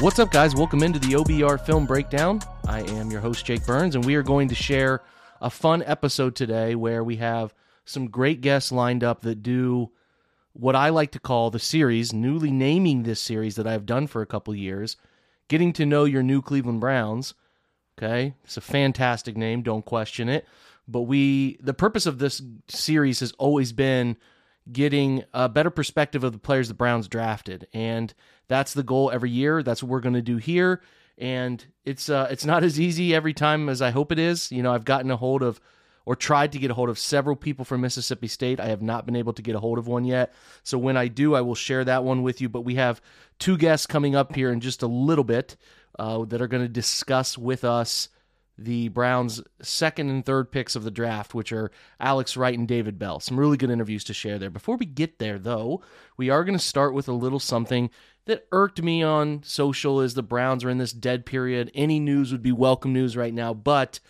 What's up, guys? Welcome into the OBR Film Breakdown. I am your host, Jake Burns, and we are going to share a fun episode today where we have some great guests lined up that do what I like to call the series, newly naming this series that I've done for a couple years, getting to know your new Cleveland Browns. Okay, it's a fantastic name, don't question it. But we, the purpose of this series has always been getting a better perspective of the players the Browns drafted, and that's the goal every year. That's what we're going to do here, and it's uh, it's not as easy every time as I hope it is. You know, I've gotten a hold of or tried to get a hold of several people from Mississippi State. I have not been able to get a hold of one yet. So when I do, I will share that one with you. But we have two guests coming up here in just a little bit uh, that are going to discuss with us the Browns' second and third picks of the draft, which are Alex Wright and David Bell. Some really good interviews to share there. Before we get there, though, we are going to start with a little something that irked me on social as the Browns are in this dead period. Any news would be welcome news right now, but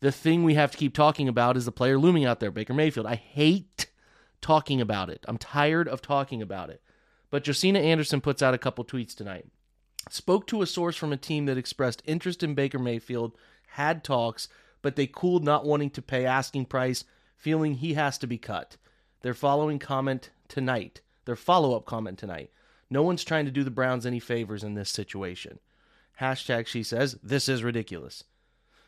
the thing we have to keep talking about is the player looming out there, Baker Mayfield. I hate talking about it. I'm tired of talking about it. But Josina Anderson puts out a couple tweets tonight. Spoke to a source from a team that expressed interest in Baker Mayfield had talks, but they cooled not wanting to pay asking price, feeling he has to be cut. Their following comment tonight, their follow up comment tonight. No one's trying to do the Browns any favors in this situation. Hashtag she says, this is ridiculous.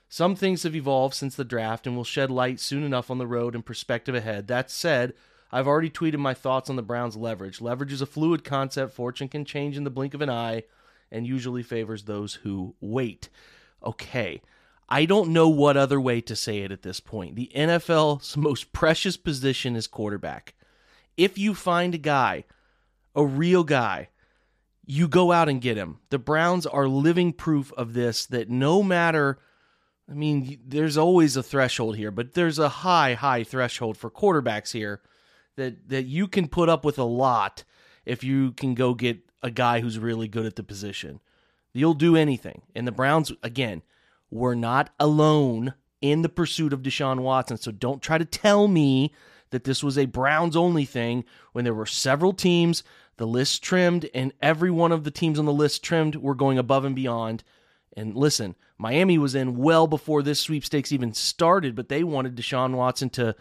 Some things have evolved since the draft and will shed light soon enough on the road and perspective ahead. That said, I've already tweeted my thoughts on the Browns' leverage. Leverage is a fluid concept, fortune can change in the blink of an eye, and usually favors those who wait. Okay, I don't know what other way to say it at this point. The NFL's most precious position is quarterback. If you find a guy, a real guy, you go out and get him. The Browns are living proof of this that no matter I mean, there's always a threshold here, but there's a high, high threshold for quarterbacks here that that you can put up with a lot if you can go get a guy who's really good at the position. You'll do anything. And the Browns, again, were not alone in the pursuit of Deshaun Watson. So don't try to tell me that this was a Browns only thing when there were several teams, the list trimmed, and every one of the teams on the list trimmed were going above and beyond. And listen, Miami was in well before this sweepstakes even started, but they wanted Deshaun Watson to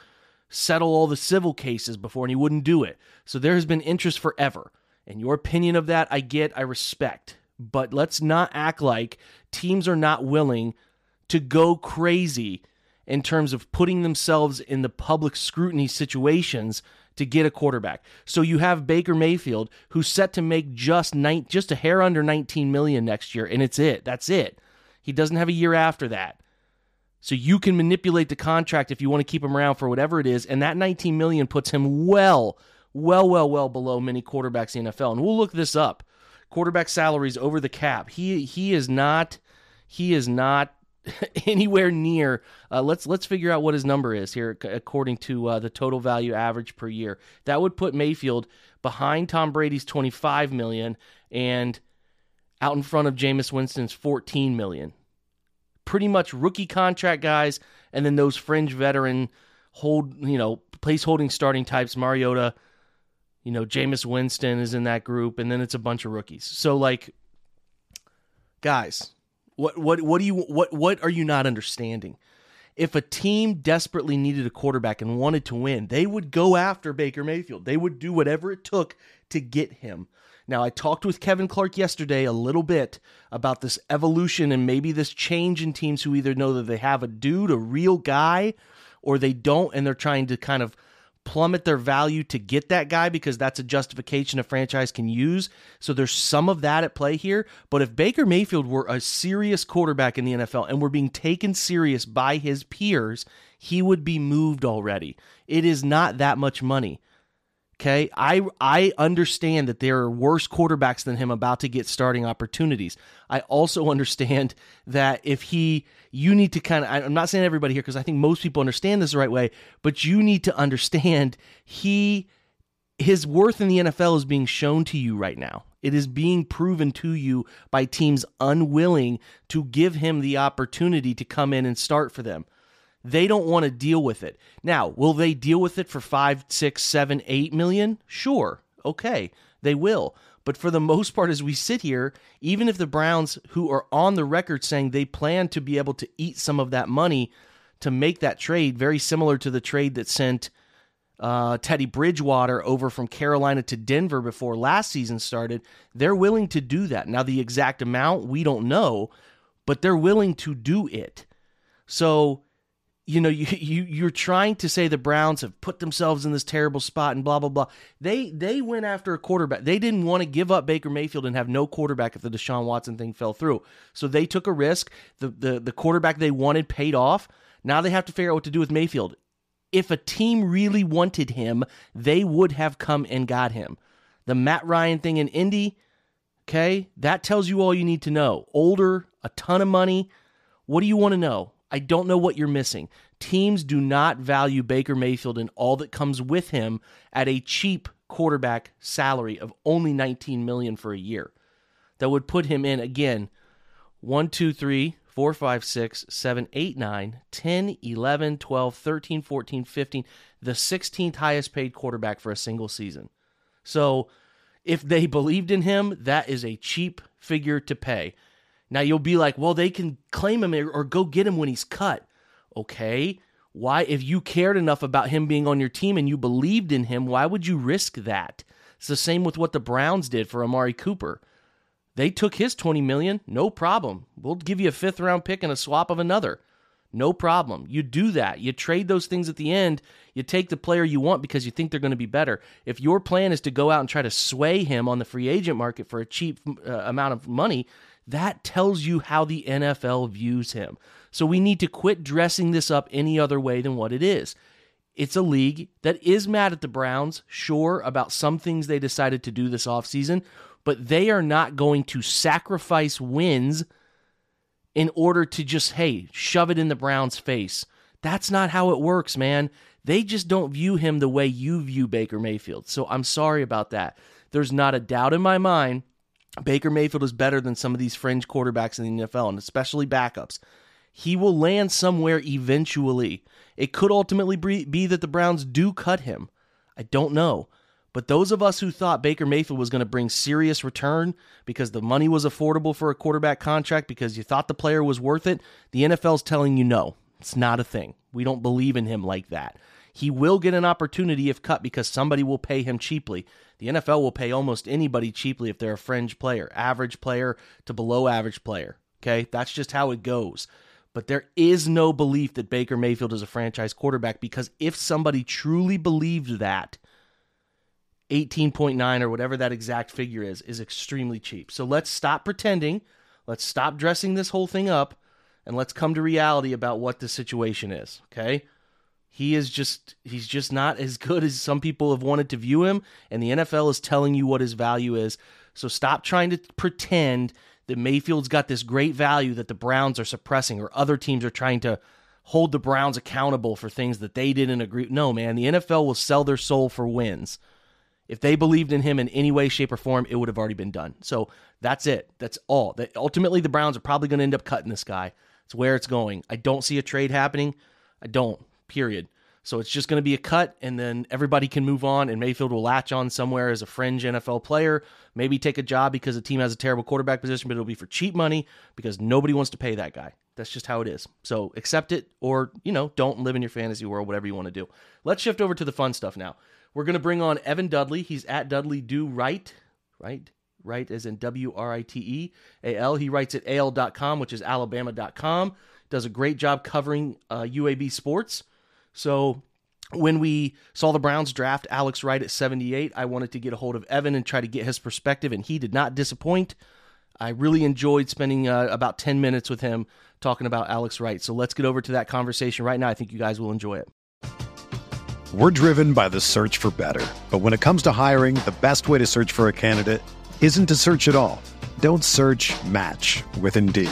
settle all the civil cases before, and he wouldn't do it. So there has been interest forever. And your opinion of that, I get, I respect. But let's not act like teams are not willing to go crazy in terms of putting themselves in the public scrutiny situations to get a quarterback. So you have Baker Mayfield who's set to make just nine, just a hair under 19 million next year and it's it. That's it. He doesn't have a year after that. So you can manipulate the contract if you want to keep him around for whatever it is and that 19 million puts him well well well well below many quarterbacks in the NFL. And we'll look this up quarterback salaries over the cap. He he is not he is not anywhere near. Uh, let's let's figure out what his number is here according to uh, the total value average per year. That would put Mayfield behind Tom Brady's 25 million and out in front of Jameis Winston's 14 million. Pretty much rookie contract guys, and then those fringe veteran hold you know place holding starting types. Mariota, you know, Jameis Winston is in that group, and then it's a bunch of rookies. So like, guys, what what what do you what what are you not understanding? If a team desperately needed a quarterback and wanted to win, they would go after Baker Mayfield. They would do whatever it took to get him. Now, I talked with Kevin Clark yesterday a little bit about this evolution and maybe this change in teams who either know that they have a dude, a real guy, or they don't, and they're trying to kind of plummet their value to get that guy because that's a justification a franchise can use. So there's some of that at play here. But if Baker Mayfield were a serious quarterback in the NFL and were being taken serious by his peers, he would be moved already. It is not that much money. Okay, I I understand that there are worse quarterbacks than him about to get starting opportunities. I also understand that if he, you need to kind of. I'm not saying everybody here because I think most people understand this the right way, but you need to understand he, his worth in the NFL is being shown to you right now. It is being proven to you by teams unwilling to give him the opportunity to come in and start for them. They don't want to deal with it. Now, will they deal with it for five, six, seven, eight million? Sure. Okay. They will. But for the most part, as we sit here, even if the Browns, who are on the record saying they plan to be able to eat some of that money to make that trade, very similar to the trade that sent uh, Teddy Bridgewater over from Carolina to Denver before last season started, they're willing to do that. Now, the exact amount, we don't know, but they're willing to do it. So, you know, you, you you're trying to say the Browns have put themselves in this terrible spot and blah blah blah. They they went after a quarterback. They didn't want to give up Baker Mayfield and have no quarterback if the Deshaun Watson thing fell through. So they took a risk. The the the quarterback they wanted paid off. Now they have to figure out what to do with Mayfield. If a team really wanted him, they would have come and got him. The Matt Ryan thing in Indy, okay, that tells you all you need to know. Older, a ton of money. What do you want to know? I don't know what you're missing. Teams do not value Baker Mayfield and all that comes with him at a cheap quarterback salary of only 19 million for a year. That would put him in again 1 2 3 4 5 6 7 8 9 10 11 12 13 14 15 the 16th highest paid quarterback for a single season. So if they believed in him, that is a cheap figure to pay. Now you'll be like, well, they can claim him or go get him when he's cut. Okay. Why, if you cared enough about him being on your team and you believed in him, why would you risk that? It's the same with what the Browns did for Amari Cooper. They took his 20 million, no problem. We'll give you a fifth round pick and a swap of another. No problem. You do that. You trade those things at the end. You take the player you want because you think they're going to be better. If your plan is to go out and try to sway him on the free agent market for a cheap uh, amount of money, that tells you how the NFL views him. So we need to quit dressing this up any other way than what it is. It's a league that is mad at the Browns, sure, about some things they decided to do this offseason, but they are not going to sacrifice wins in order to just, hey, shove it in the Browns' face. That's not how it works, man. They just don't view him the way you view Baker Mayfield. So I'm sorry about that. There's not a doubt in my mind Baker Mayfield is better than some of these fringe quarterbacks in the NFL, and especially backups. He will land somewhere eventually. It could ultimately be that the Browns do cut him. I don't know. But those of us who thought Baker Mayfield was going to bring serious return because the money was affordable for a quarterback contract, because you thought the player was worth it, the NFL's telling you no, it's not a thing. We don't believe in him like that. He will get an opportunity if cut because somebody will pay him cheaply. The NFL will pay almost anybody cheaply if they're a fringe player, average player to below average player. Okay, that's just how it goes. But there is no belief that Baker Mayfield is a franchise quarterback because if somebody truly believed that, 18.9 or whatever that exact figure is, is extremely cheap. So let's stop pretending. Let's stop dressing this whole thing up and let's come to reality about what the situation is. Okay he is just he's just not as good as some people have wanted to view him and the NFL is telling you what his value is. So stop trying to pretend that Mayfield's got this great value that the Browns are suppressing or other teams are trying to hold the Browns accountable for things that they didn't agree. No, man, the NFL will sell their soul for wins. If they believed in him in any way, shape, or form, it would have already been done. So that's it. That's all. That ultimately the Browns are probably going to end up cutting this guy. It's where it's going. I don't see a trade happening. I don't period. So it's just going to be a cut, and then everybody can move on, and Mayfield will latch on somewhere as a fringe NFL player, maybe take a job because the team has a terrible quarterback position, but it'll be for cheap money because nobody wants to pay that guy. That's just how it is. So accept it, or you know, don't live in your fantasy world, whatever you want to do. Let's shift over to the fun stuff now. We're going to bring on Evan Dudley. He's at Dudley Do Right, right, right, as in W R I T E A L. He writes at AL.com, which is Alabama.com. Does a great job covering uh, UAB sports. So when we saw the Browns draft Alex Wright at 78, I wanted to get a hold of Evan and try to get his perspective, and he did not disappoint. I really enjoyed spending uh, about 10 minutes with him talking about Alex Wright. So let's get over to that conversation right now. I think you guys will enjoy it. We're driven by the search for better. But when it comes to hiring, the best way to search for a candidate isn't to search at all. Don't search match with Indeed.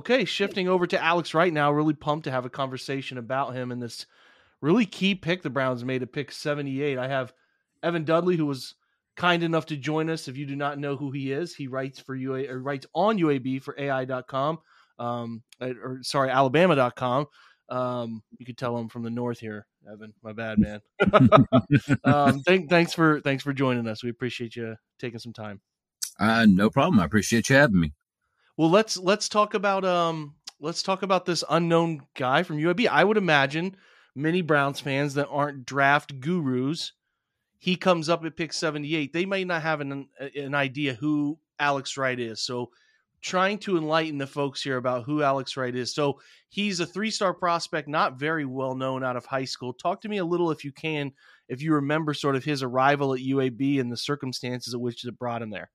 Okay, shifting over to Alex right now. Really pumped to have a conversation about him and this really key pick the Browns made at pick 78. I have Evan Dudley, who was kind enough to join us. If you do not know who he is, he writes for UA or writes on UAB for AI.com, um, or sorry, Alabama.com. Um, you could tell I'm from the north here, Evan. My bad, man. um, thank, thanks for thanks for joining us. We appreciate you taking some time. Uh, no problem. I appreciate you having me. Well, let's let's talk about um let's talk about this unknown guy from UAB. I would imagine many Browns fans that aren't draft gurus, he comes up at pick 78. They may not have an an idea who Alex Wright is. So trying to enlighten the folks here about who Alex Wright is. So he's a three-star prospect, not very well known out of high school. Talk to me a little if you can, if you remember sort of his arrival at UAB and the circumstances at which it brought him there.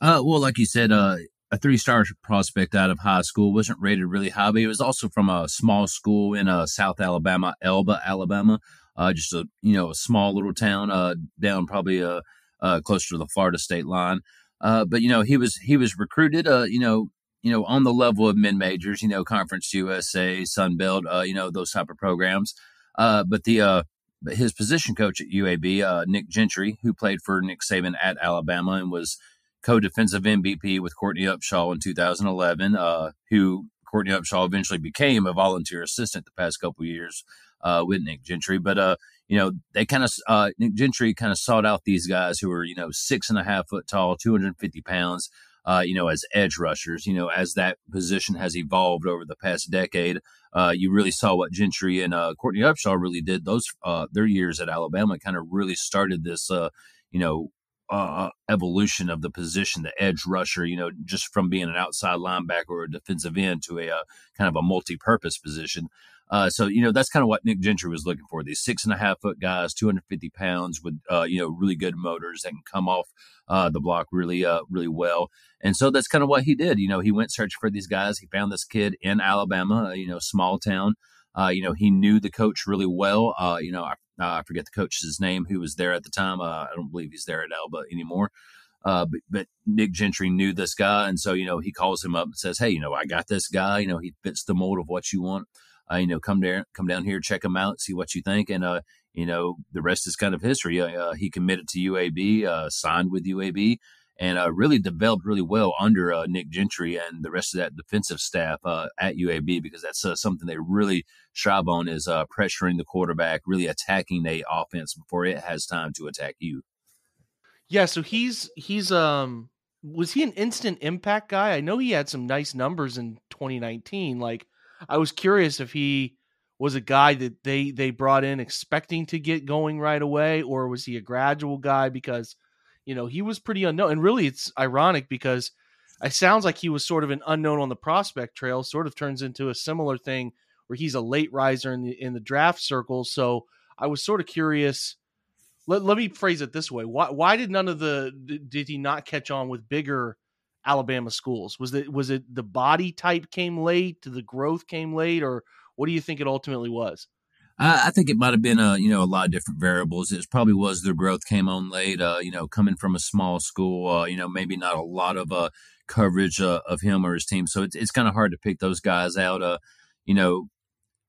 Uh, well, like you said, uh, a three star prospect out of high school, wasn't rated really high, but he was also from a small school in uh, South Alabama, Elba, Alabama. Uh, just a you know a small little town uh, down probably uh, uh, closer to the Florida state line. Uh, but you know he was he was recruited uh, you know you know on the level of mid majors, you know Conference USA, Sun Belt, uh, you know those type of programs. Uh, but the uh, but his position coach at UAB, uh, Nick Gentry, who played for Nick Saban at Alabama and was co-defensive MVP with Courtney Upshaw in 2011, uh, who Courtney Upshaw eventually became a volunteer assistant the past couple years uh, with Nick Gentry. But uh, you know, they kind of uh, Nick Gentry kind of sought out these guys who were you know six and a half foot tall, 250 pounds. Uh, you know, as edge rushers, you know, as that position has evolved over the past decade, uh, you really saw what Gentry and uh, Courtney Upshaw really did. Those uh, their years at Alabama kind of really started this, uh, you know, uh, evolution of the position, the edge rusher, you know, just from being an outside linebacker or a defensive end to a uh, kind of a multi-purpose position. Uh, so you know that's kind of what Nick Gentry was looking for. These six and a half foot guys, 250 pounds, with uh, you know really good motors that can come off uh, the block really uh, really well. And so that's kind of what he did. You know, he went searching for these guys. He found this kid in Alabama, you know, small town. Uh, you know, he knew the coach really well. Uh, you know, I uh, I forget the coach's name who was there at the time. Uh, I don't believe he's there at Elba anymore. Uh, but, but, Nick Gentry knew this guy, and so you know he calls him up and says, "Hey, you know, I got this guy. You know, he fits the mold of what you want. Uh, you know, come there, come down here, check him out, see what you think." And uh, you know, the rest is kind of history. Uh, he committed to UAB, signed with UAB, and uh, really developed really well under uh, Nick Gentry and the rest of that defensive staff uh, at UAB because that's uh, something they really strive on is uh, pressuring the quarterback, really attacking the offense before it has time to attack you. Yeah, so he's he's um was he an instant impact guy? I know he had some nice numbers in 2019. Like I was curious if he was a guy that they they brought in expecting to get going right away or was he a gradual guy because – you know, he was pretty unknown. And really, it's ironic because it sounds like he was sort of an unknown on the prospect trail, sort of turns into a similar thing where he's a late riser in the in the draft circle. So I was sort of curious. Let, let me phrase it this way: Why why did none of the did he not catch on with bigger Alabama schools? Was it was it the body type came late, the growth came late, or what do you think it ultimately was? I, I think it might have been a you know a lot of different variables. It probably was their growth came on late. Uh, you know, coming from a small school, uh, you know, maybe not a lot of uh, coverage uh, of him or his team. So it's it's kind of hard to pick those guys out. Uh, you know,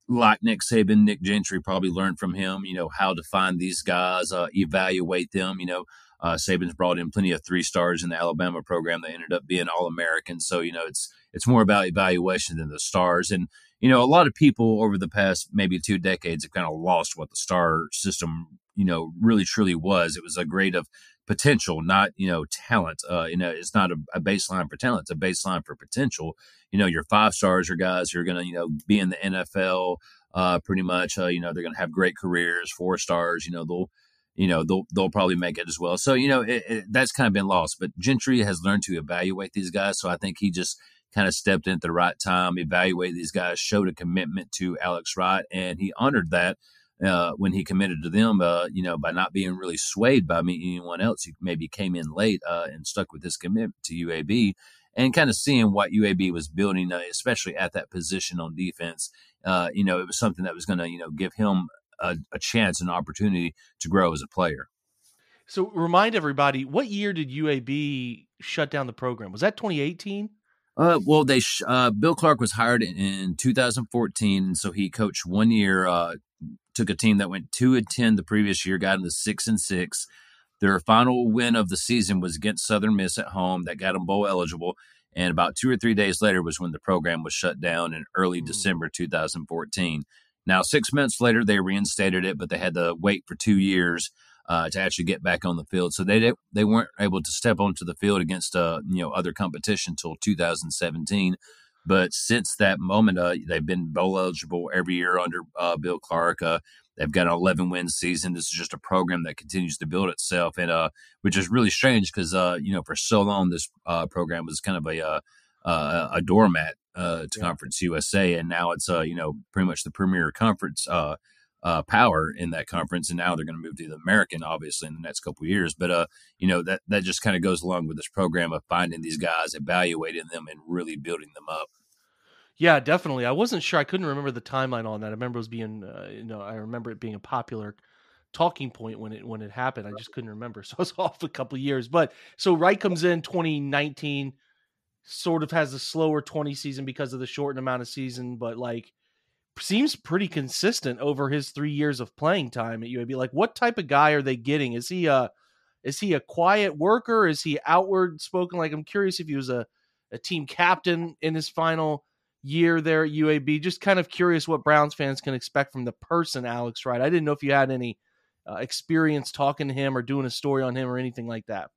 like Nick Saban, Nick Gentry probably learned from him. You know how to find these guys, uh, evaluate them. You know, uh, Saban's brought in plenty of three stars in the Alabama program. They ended up being all Americans. So you know, it's it's more about evaluation than the stars. And you know, a lot of people over the past maybe two decades have kind of lost what the star system, you know, really truly was. It was a grade of potential, not, you know, talent. Uh, you know, it's not a, a baseline for talent, it's a baseline for potential. You know, your five stars are guys who are going to, you know, be in the NFL uh, pretty much. Uh, you know, they're going to have great careers, four stars, you know, they'll, you know they'll they'll probably make it as well. So you know it, it, that's kind of been lost. But Gentry has learned to evaluate these guys. So I think he just kind of stepped in at the right time, evaluated these guys, showed a commitment to Alex Wright, and he honored that. Uh, when he committed to them, uh, you know, by not being really swayed by me, anyone else who maybe came in late uh, and stuck with his commitment to UAB, and kind of seeing what UAB was building, uh, especially at that position on defense. Uh, you know, it was something that was going to, you know, give him a, a chance, an opportunity to grow as a player. So remind everybody, what year did UAB shut down the program? Was that 2018? Uh, well, they sh- uh, Bill Clark was hired in, in 2014, and so he coached one year. Uh, took a team that went two and ten the previous year, got them to six and six. Their final win of the season was against Southern Miss at home, that got them bowl eligible. And about two or three days later was when the program was shut down in early mm. December 2014. Now, six months later, they reinstated it, but they had to wait for two years uh, to actually get back on the field. So they they weren't able to step onto the field against uh, you know other competition until 2017. But since that moment, uh, they've been bowl eligible every year under uh, Bill Clark. Uh, they've got an 11 win season. This is just a program that continues to build itself, and uh, which is really strange because you know for so long this program was kind of a a doormat uh, to yeah. Conference USA, and now it's uh, you know pretty much the premier conference uh, power in that conference, and now they're going to move to the American, obviously, in the next couple years. But uh, you know that that just kind of goes along with this program of finding these guys, evaluating them, and really building them up. Yeah, definitely. I wasn't sure. I couldn't remember the timeline on that. I remember it was being, uh, you know, I remember it being a popular talking point when it when it happened. I just couldn't remember, so I was off a couple years. But so Wright comes in 2019 sort of has a slower 20 season because of the shortened amount of season, but like seems pretty consistent over his three years of playing time at UAB. Like, what type of guy are they getting? Is he a is he a quiet worker? Is he outward spoken? Like, I'm curious if he was a, a team captain in his final year there at UAB. Just kind of curious what Browns fans can expect from the person Alex Wright. I didn't know if you had any uh, experience talking to him or doing a story on him or anything like that.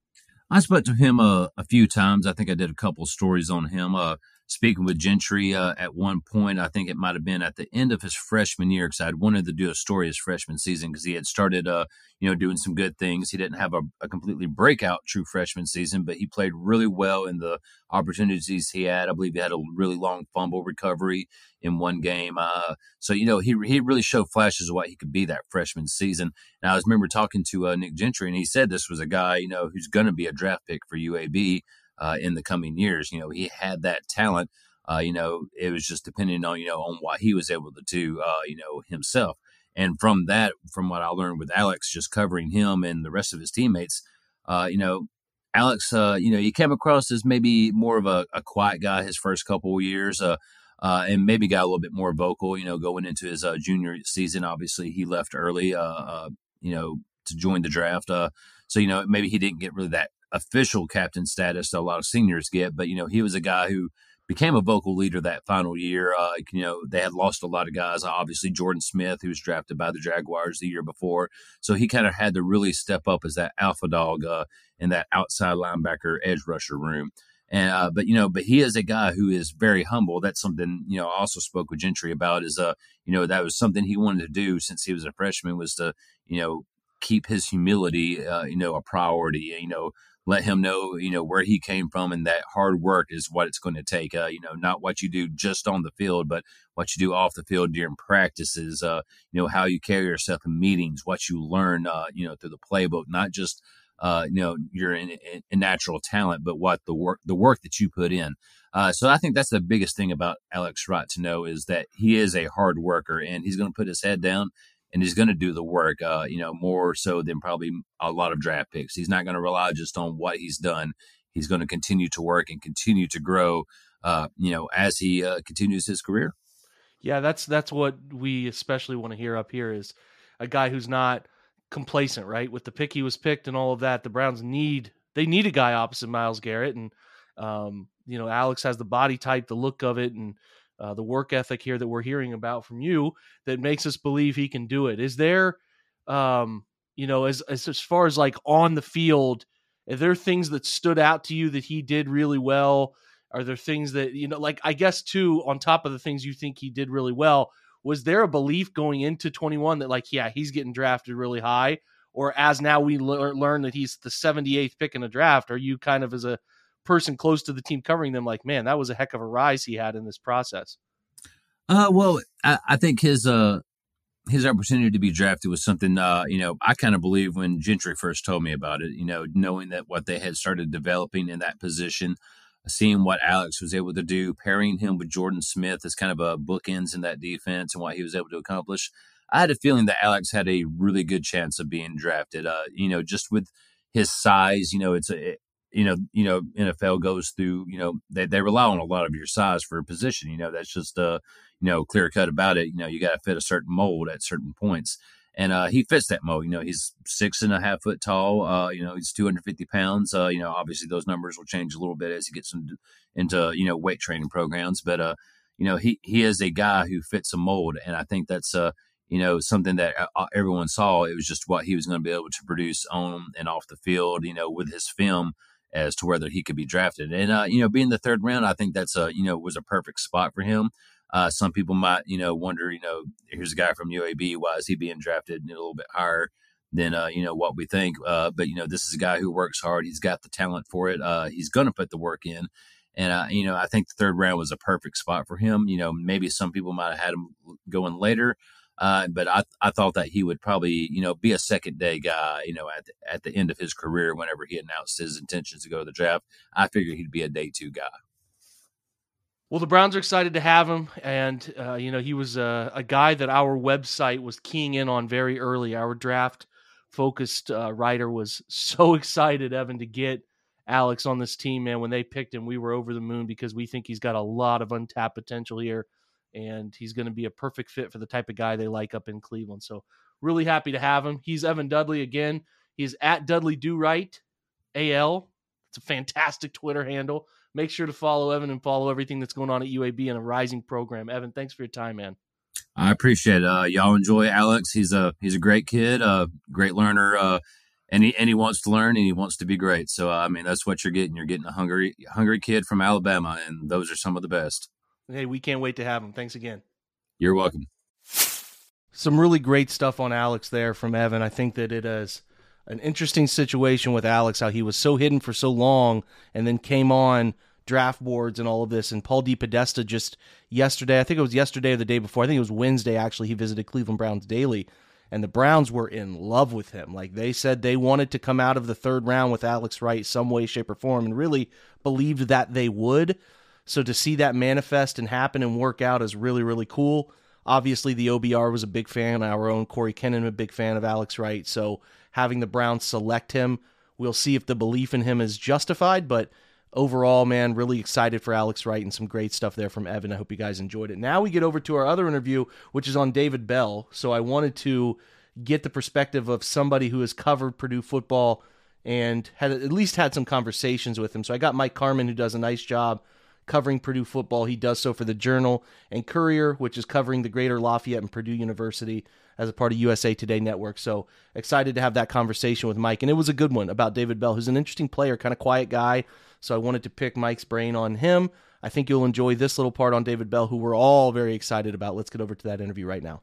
I spoke to him uh, a few times. I think I did a couple stories on him. Uh, speaking with Gentry uh, at one point. I think it might have been at the end of his freshman year because I'd wanted to do a story his freshman season because he had started, uh, you know, doing some good things. He didn't have a, a, completely breakout true freshman season, but he played really well in the opportunities he had. I believe he had a really long fumble recovery in one game. Uh, so you know, he he really showed flashes of what he could be that freshman season. And I was remember talking to uh, Nick Gentry, and he said this was a guy, you know, who's going to be a draft pick for UAB uh, in the coming years. You know, he had that talent. Uh, you know, it was just depending on you know on what he was able to do. Uh, you know, himself. And from that, from what I learned with Alex, just covering him and the rest of his teammates, uh, you know, Alex, uh, you know, he came across as maybe more of a, a quiet guy his first couple of years. Uh, uh, and maybe got a little bit more vocal, you know, going into his uh, junior season. Obviously, he left early, uh, you know, to join the draft. So, you know, maybe he didn't get really that official captain status that a lot of seniors get, but you know, he was a guy who became a vocal leader that final year. Uh, you know, they had lost a lot of guys. Obviously, Jordan Smith, who was drafted by the Jaguars the year before, so he kind of had to really step up as that alpha dog uh, in that outside linebacker edge rusher room. And uh, but you know, but he is a guy who is very humble. That's something you know. I also spoke with Gentry about is uh you know that was something he wanted to do since he was a freshman was to you know keep his humility uh, you know a priority. You know let him know, you know, where he came from and that hard work is what it's going to take. Uh, you know, not what you do just on the field, but what you do off the field during practices, uh, you know, how you carry yourself in meetings, what you learn, uh, you know, through the playbook, not just, uh, you know, your in, in natural talent, but what the work, the work that you put in. Uh, so I think that's the biggest thing about Alex Wright to know is that he is a hard worker and he's going to put his head down and he's going to do the work, uh, you know, more so than probably a lot of draft picks. He's not going to rely just on what he's done. He's going to continue to work and continue to grow, uh, you know, as he uh, continues his career. Yeah, that's that's what we especially want to hear up here is a guy who's not complacent, right? With the pick he was picked and all of that, the Browns need they need a guy opposite Myles Garrett, and um, you know, Alex has the body type, the look of it, and uh, the work ethic here that we're hearing about from you that makes us believe he can do it. Is there, um, you know, as, as as far as like on the field, are there things that stood out to you that he did really well? Are there things that you know, like I guess too, on top of the things you think he did really well, was there a belief going into 21 that like, yeah, he's getting drafted really high, or as now we le- learn that he's the 78th pick in the draft? Are you kind of as a person close to the team covering them like, man, that was a heck of a rise he had in this process? Uh, well, I, I think his uh his opportunity to be drafted was something uh, you know I kind of believe when Gentry first told me about it. You know, knowing that what they had started developing in that position, seeing what Alex was able to do, pairing him with Jordan Smith as kind of a bookends in that defense and what he was able to accomplish. I had a feeling that Alex had a really good chance of being drafted. Uh, you know, just with his size, you know, it's a you know, you know, NFL goes through, you know, they, they rely on a lot of your size for a position. You know, that's just uh, you know, clear cut about it. You know, you got to fit a certain mold at certain points. And uh, he fits that mold. You know, he's six and a half foot tall. Uh, you know, he's 250 pounds. Uh, you know, obviously those numbers will change a little bit as he gets into, into you know, weight training programs. But, uh, you know, he, he is a guy who fits a mold. And I think that's, uh, you know, something that uh, everyone saw. It was just what he was going to be able to produce on and off the field, you know, with his film as to whether he could be drafted. And, uh, you know, being the third round, I think that's a, you know, was a perfect spot for him. Uh, some people might, you know, wonder, you know, here's a guy from UAB. Why is he being drafted a little bit higher than, uh, you know, what we think? Uh, but, you know, this is a guy who works hard. He's got the talent for it. Uh, he's going to put the work in. And, uh, you know, I think the third round was a perfect spot for him. You know, maybe some people might have had him going later. Uh, but I, I thought that he would probably, you know, be a second day guy, you know, at the, at the end of his career, whenever he announced his intentions to go to the draft, I figured he'd be a day two guy. Well, the Browns are excited to have him, and uh, you know he was uh, a guy that our website was keying in on very early. Our draft focused uh, writer was so excited, Evan, to get Alex on this team. Man, when they picked him, we were over the moon because we think he's got a lot of untapped potential here, and he's going to be a perfect fit for the type of guy they like up in Cleveland. So, really happy to have him. He's Evan Dudley again. He's at Dudley Do Right, AL. It's a fantastic Twitter handle make sure to follow Evan and follow everything that's going on at UAB and a rising program. Evan, thanks for your time, man. I appreciate it. Uh, y'all enjoy Alex. He's a he's a great kid, a great learner, uh, and he and he wants to learn and he wants to be great. So uh, I mean, that's what you're getting. You're getting a hungry hungry kid from Alabama, and those are some of the best. Hey, we can't wait to have him. Thanks again. You're welcome. Some really great stuff on Alex there from Evan. I think that it is an interesting situation with Alex, how he was so hidden for so long and then came on draft boards and all of this. And Paul D. DePodesta just yesterday, I think it was yesterday or the day before, I think it was Wednesday actually, he visited Cleveland Browns Daily. And the Browns were in love with him. Like they said they wanted to come out of the third round with Alex Wright some way, shape, or form, and really believed that they would. So to see that manifest and happen and work out is really, really cool. Obviously, the OBR was a big fan. Our own Corey Kennan, a big fan of Alex Wright. So having the Browns select him, we'll see if the belief in him is justified. But overall, man, really excited for Alex Wright and some great stuff there from Evan. I hope you guys enjoyed it. Now we get over to our other interview, which is on David Bell. So I wanted to get the perspective of somebody who has covered Purdue football and had at least had some conversations with him. So I got Mike Carmin, who does a nice job covering Purdue football. He does so for the Journal and Courier, which is covering the Greater Lafayette and Purdue University as a part of USA Today Network. So excited to have that conversation with Mike. And it was a good one about David Bell, who's an interesting player, kind of quiet guy. So I wanted to pick Mike's brain on him. I think you'll enjoy this little part on David Bell, who we're all very excited about. Let's get over to that interview right now.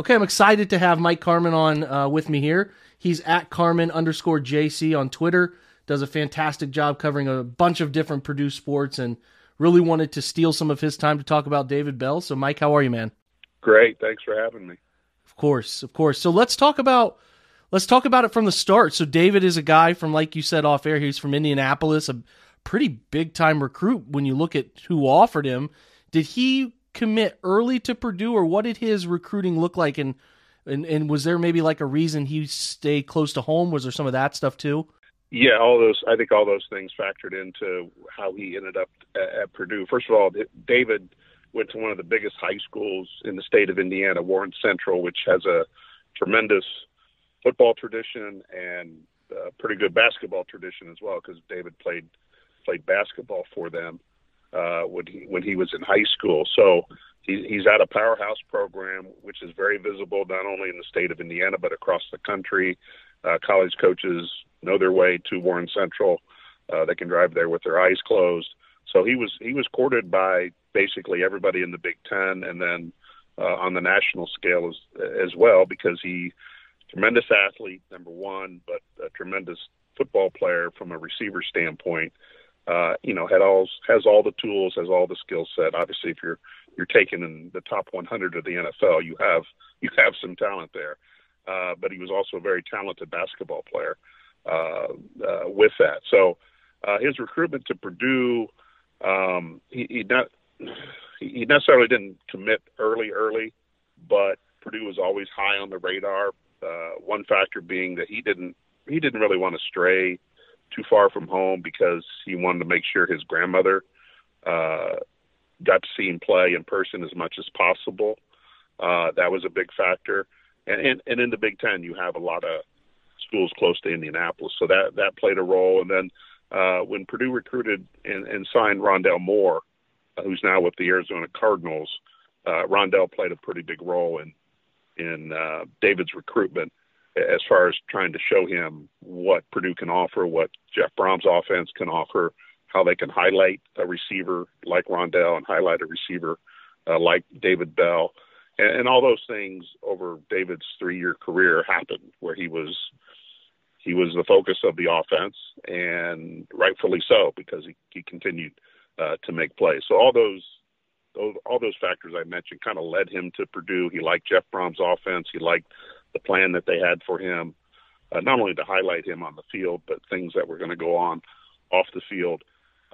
Okay, I'm excited to have Mike Carmin on uh, with me here. He's at Carmin underscore JC on Twitter. Does a fantastic job covering a bunch of different Purdue sports and really wanted to steal some of his time to talk about David Bell. So, Mike, how are you, man? Great. Thanks for having me. Of course, of course. So let's talk about let's talk about it from the start. So David is a guy from, like you said off air, he's from Indianapolis, a pretty big time recruit when you look at who offered him. Did he commit early to Purdue, or what did his recruiting look like? And and, and was there maybe like a reason he stayed close to home? Was there some of that stuff too? Yeah, all those. I think all those things factored into how he ended up at, at Purdue. First of all, David went to one of the biggest high schools in the state of Indiana, Warren Central, which has a tremendous football tradition and uh, pretty good basketball tradition as well because David played played basketball for them uh, when he when he was in high school. So he, he's at a powerhouse program, which is very visible not only in the state of Indiana but across the country. Uh, college coaches know their way to Warren Central. Uh, they can drive there with their eyes closed. So he was he was courted by basically everybody in the Big Ten, and then uh, on the national scale as as well because he tremendous athlete number one, but a tremendous football player from a receiver standpoint. Uh, you know, had all has all the tools, has all the skill set. Obviously, if you're you're taken in the top 100 of the NFL, you have you have some talent there. Uh, but he was also a very talented basketball player uh, uh, with that. So uh, his recruitment to Purdue, um, he, he not he necessarily didn't commit early, early, but Purdue was always high on the radar. Uh, one factor being that he didn't he didn't really want to stray too far from home because he wanted to make sure his grandmother uh, got to see him play in person as much as possible. Uh, that was a big factor. And, and, and in the Big Ten, you have a lot of schools close to Indianapolis, so that that played a role. And then uh, when Purdue recruited and, and signed Rondale Moore, uh, who's now with the Arizona Cardinals, uh, Rondale played a pretty big role in in uh, David's recruitment as far as trying to show him what Purdue can offer, what Jeff Brohm's offense can offer, how they can highlight a receiver like Rondale and highlight a receiver uh, like David Bell. And, and all those things over David's three-year career happened, where he was he was the focus of the offense, and rightfully so because he, he continued uh, to make plays. So all those those all those factors I mentioned kind of led him to Purdue. He liked Jeff Brohm's offense. He liked the plan that they had for him, uh, not only to highlight him on the field, but things that were going to go on off the field.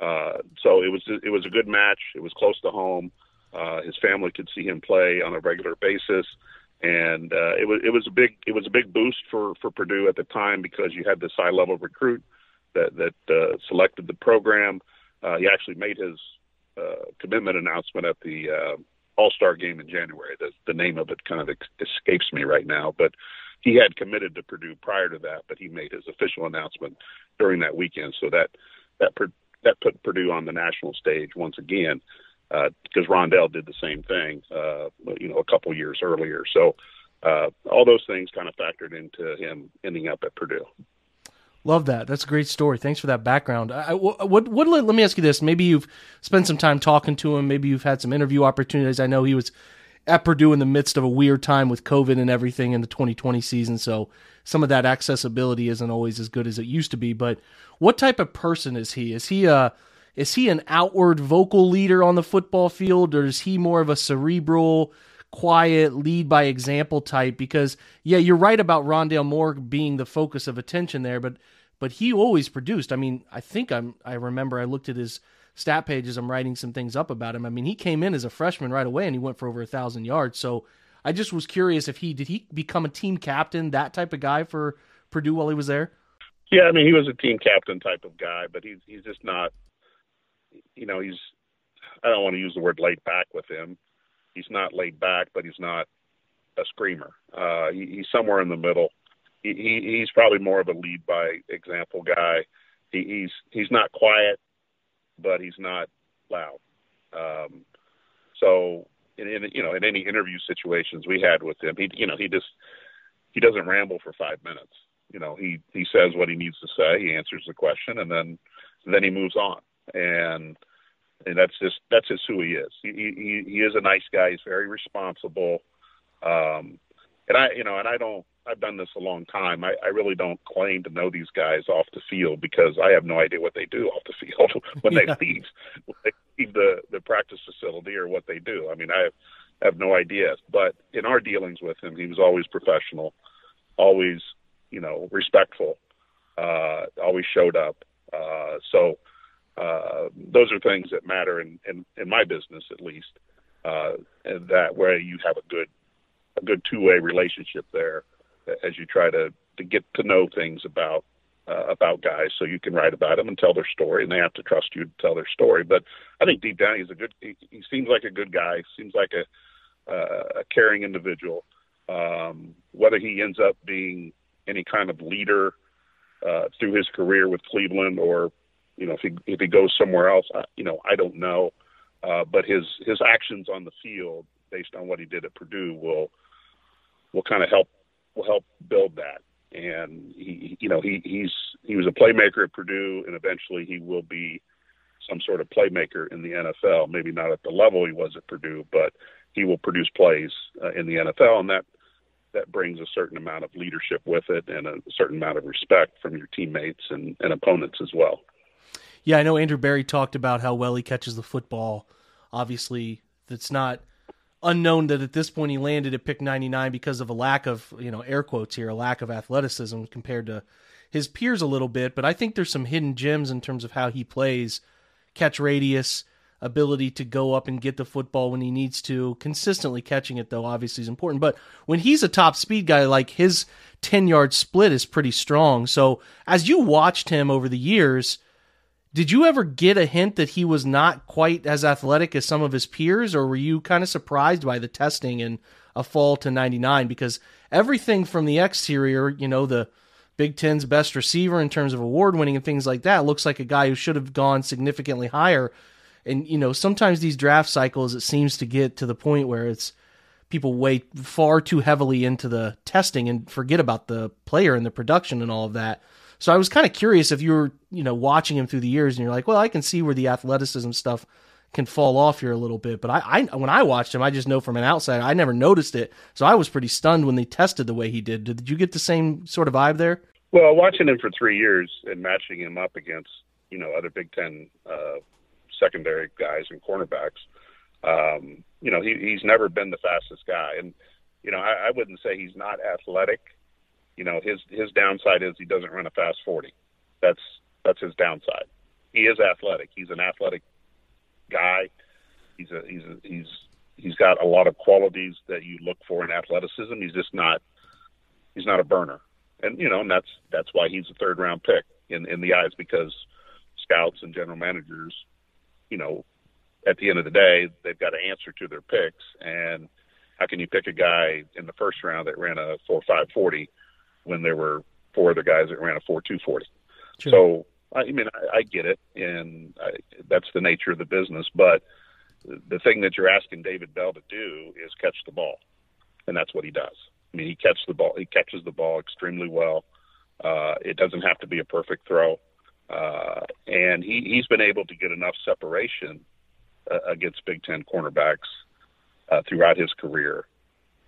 Uh, so it was it was a good match. It was close to home. Uh, his family could see him play on a regular basis, and uh, it was it was a big it was a big boost for for Purdue at the time because you had this high level recruit that that uh, selected the program. Uh, he actually made his uh, commitment announcement at the uh, All Star game in January. The, the name of it kind of ex- escapes me right now, but he had committed to Purdue prior to that, but he made his official announcement during that weekend. So that that that put Purdue on the national stage once again because uh, Rondale did the same thing, uh, you know, a couple years earlier. So uh, all those things kind of factored into him ending up at Purdue. Love that. That's a great story. Thanks for that background. I, what, what, what, let me ask you this. Maybe you've spent some time talking to him. Maybe you've had some interview opportunities. I know he was at Purdue in the midst of a weird time with COVID and everything in the 2020 season. So some of that accessibility isn't always as good as it used to be. But what type of person is he? Is he a, is he an outward vocal leader on the football field or is he more of a cerebral, quiet, lead by example type? Because yeah, you're right about Rondale Moore being the focus of attention there, but but he always produced. I mean, I think I'm I remember I looked at his stat pages. I'm writing some things up about him. I mean, he came in as a freshman right away and he went for over a thousand yards. So I just was curious if he did he become a team captain, that type of guy for Purdue while he was there. Yeah, I mean, he was a team captain type of guy, but he's he's just not. You know, he's. I don't want to use the word laid back with him. He's not laid back, but he's not a screamer. Uh, he, he's somewhere in the middle he, he's probably more of a lead by example guy. He, he's he's not quiet, but he's not loud. Um, so in, in you know in any interview situations we had with him, he you know he just he doesn't ramble for five minutes. You know he he says what he needs to say. He answers the question, and then then he moves on. And and that's just that's just who he is. He he he is a nice guy. He's very responsible. Um, and I you know and I don't I've done this a long time. I, I really don't claim to know these guys off the field because I have no idea what they do off the field when yeah. they leave, when they leave the the practice facility or what they do. I mean, I have, have no idea. But in our dealings with him, he was always professional, always you know respectful, uh, always showed up. Uh, so uh, those are things that matter in in, in my business at least. Uh, and that way you have a good a good two way relationship there as you try to to get to know things about uh, about guys, so you can write about them and tell their story, and they have to trust you to tell their story. But I think deep down, he's a good. He, he seems like a good guy. Seems like a uh, a caring individual. Um, whether he ends up being any kind of leader uh, through his career with Cleveland, or you know, if he if he goes somewhere else, you know, I don't know. Uh, but his his actions on the field, based on what he did at Purdue, will will kind of help will help build that. And he, you know, he he's he was a playmaker at Purdue, and eventually he will be some sort of playmaker in the NFL. Maybe not at the level he was at Purdue, but he will produce plays uh, in the NFL, and that that brings a certain amount of leadership with it and a certain amount of respect from your teammates and, and opponents as well. Yeah, I know Andrew Berry talked about how well he catches the football. Obviously, it's not unknown that at this point he landed at pick 99 because of a lack of, you know, air quotes here, a lack of athleticism compared to his peers a little bit. But I think there's some hidden gems in terms of how he plays catch radius, ability to go up and get the football when he needs to. Consistently catching it, though, obviously is important. But when he's a top speed guy, like his 10 yard split is pretty strong. So as you watched him over the years, did you ever get a hint that he was not quite as athletic as some of his peers, or were you kind of surprised by the testing and a fall to 99? Because everything from the exterior, you know, the Big Ten's best receiver in terms of award winning and things like that, looks like a guy who should have gone significantly higher and you know sometimes these draft cycles it seems to get to the point where it's people weigh far too heavily into the testing and forget about the player and the production and all of that so i was kind of curious if you were you know watching him through the years and you're like well i can see where the athleticism stuff can fall off here a little bit but I, I when i watched him i just know from an outside i never noticed it so i was pretty stunned when they tested the way he did did you get the same sort of vibe there well watching him for three years and matching him up against you know other big ten uh, secondary guys and cornerbacks. Um, you know, he, he's never been the fastest guy, and you know, I, I wouldn't say he's not athletic. You know, his his downside is he doesn't run a fast forty. That's that's his downside. He is athletic. He's an athletic guy. He's a he's a, he's he's got a lot of qualities that you look for in athleticism. He's just not he's not a burner, and you know, and that's that's why he's a third round pick in in the eyes because scouts and general managers you know, at the end of the day, they've got to answer to their picks. And how can you pick a guy in the first round that ran a four five forty when there were four other guys that ran a four two forty? Sure. So I mean, I, I get it, and I, that's the nature of the business. But the thing that you're asking David Bell to do is catch the ball, and that's what he does. I mean, he catches the ball. He catches the ball extremely well. Uh, it doesn't have to be a perfect throw. Uh, and he, he's been able to get enough separation uh, against Big Ten cornerbacks uh, throughout his career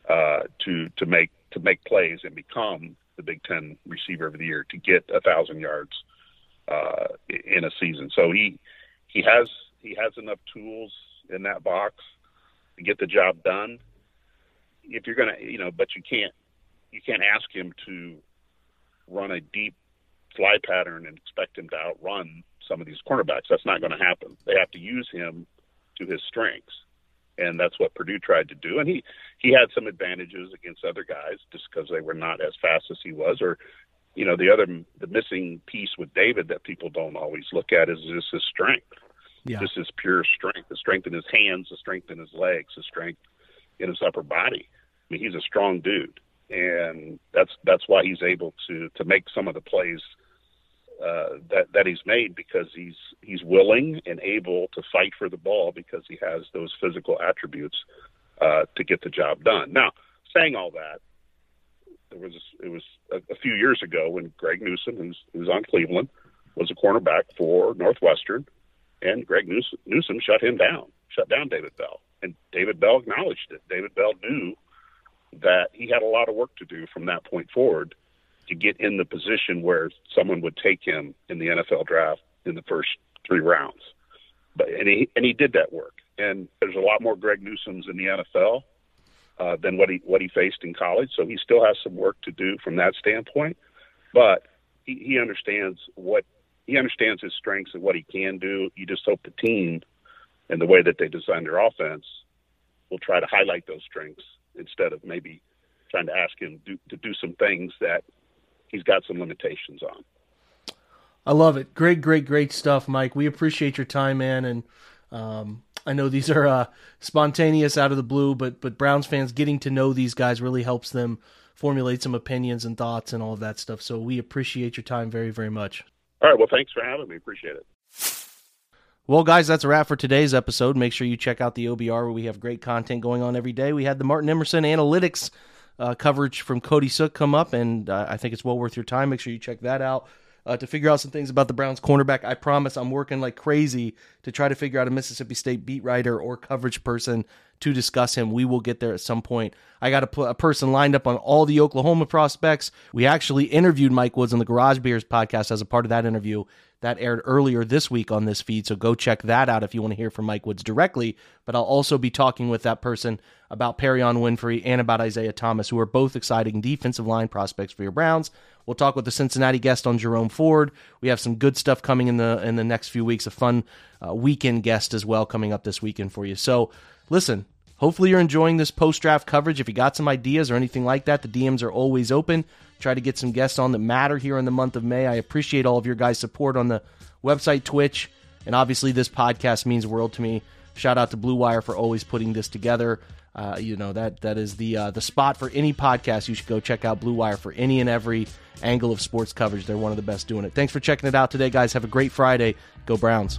uh, to to make to make plays and become the Big Ten receiver of the year to get a thousand yards uh, in a season. So he he has he has enough tools in that box to get the job done. If you're gonna, you know, but you can't you can't ask him to run a deep fly pattern and expect him to outrun some of these cornerbacks. That's not going to happen. They have to use him to his strengths, and that's what Purdue tried to do. And he he had some advantages against other guys just because they were not as fast as he was, or you know the other the missing piece with David that people don't always look at is just his strength. Yeah. Just his pure strength, the strength in his hands, the strength in his legs, the strength in his upper body. I mean, he's a strong dude, and that's that's why he's able to to make some of the plays uh, that that he's made because he's he's willing and able to fight for the ball because he has those physical attributes uh, to get the job done. Now, saying all that, there was it was a, a few years ago when Greg Newsome, who's who's on Cleveland, was a cornerback for Northwestern, and Greg Newsom, Newsome shut him down, shut down David Bell, and David Bell acknowledged it. David Bell knew that he had a lot of work to do from that point forward to get in the position where someone would take him in the NFL draft in the first three rounds. But and he and he did that work. And there's a lot more Greg Newsomes in the NFL uh, than what he what he faced in college. So he still has some work to do from that standpoint. But he, he understands what he understands his strengths and what he can do. You just hope the team and the way that they design their offense will try to highlight those strengths instead of maybe trying to ask him do, to do some things that he's got some limitations on. I love it. Great, great, great stuff, Mike. We appreciate your time, man, and um, I know these are uh, spontaneous, out of the blue, but but Browns fans getting to know these guys really helps them formulate some opinions and thoughts and all of that stuff. So we appreciate your time very, very much. All right. Well, thanks for having me. Appreciate it. Well, guys, that's a wrap for today's episode. Make sure you check out the OBR where we have great content going on every day. We had the Martin Emerson Analytics uh, coverage from Cody Sook come up, and uh, I think it's well worth your time. Make sure you check that out uh, to figure out some things about the Browns cornerback. I promise I'm working like crazy to try to figure out a Mississippi State beat writer or coverage person to discuss him. We will get there at some point. I got a, a person lined up on all the Oklahoma prospects. We actually interviewed Mike Woods on the Garage Beers podcast as a part of that interview that aired earlier this week on this feed. So go check that out if you want to hear from Mike Woods directly. But I'll also be talking with that person about Perrion Winfrey and about Isaiah Thomas, who are both exciting defensive line prospects for your Browns. We'll talk with the Cincinnati guest on Jerome Ford. We have some good stuff coming in the in the next few weeks. A fun uh, weekend guest as well coming up this weekend for you. So listen, hopefully you're enjoying this post draft coverage. If you got some ideas or anything like that, the DMs are always open try to get some guests on that matter here in the month of May. I appreciate all of your guys' support on the website, Twitch, and obviously this podcast means world to me. Shout out to Blue Wire for always putting this together. Uh, you know that that is the uh, the spot for any podcast. You should go check out Blue Wire for any and every angle of sports coverage. They're one of the best doing it. Thanks for checking it out today, guys. Have a great Friday. Go Browns.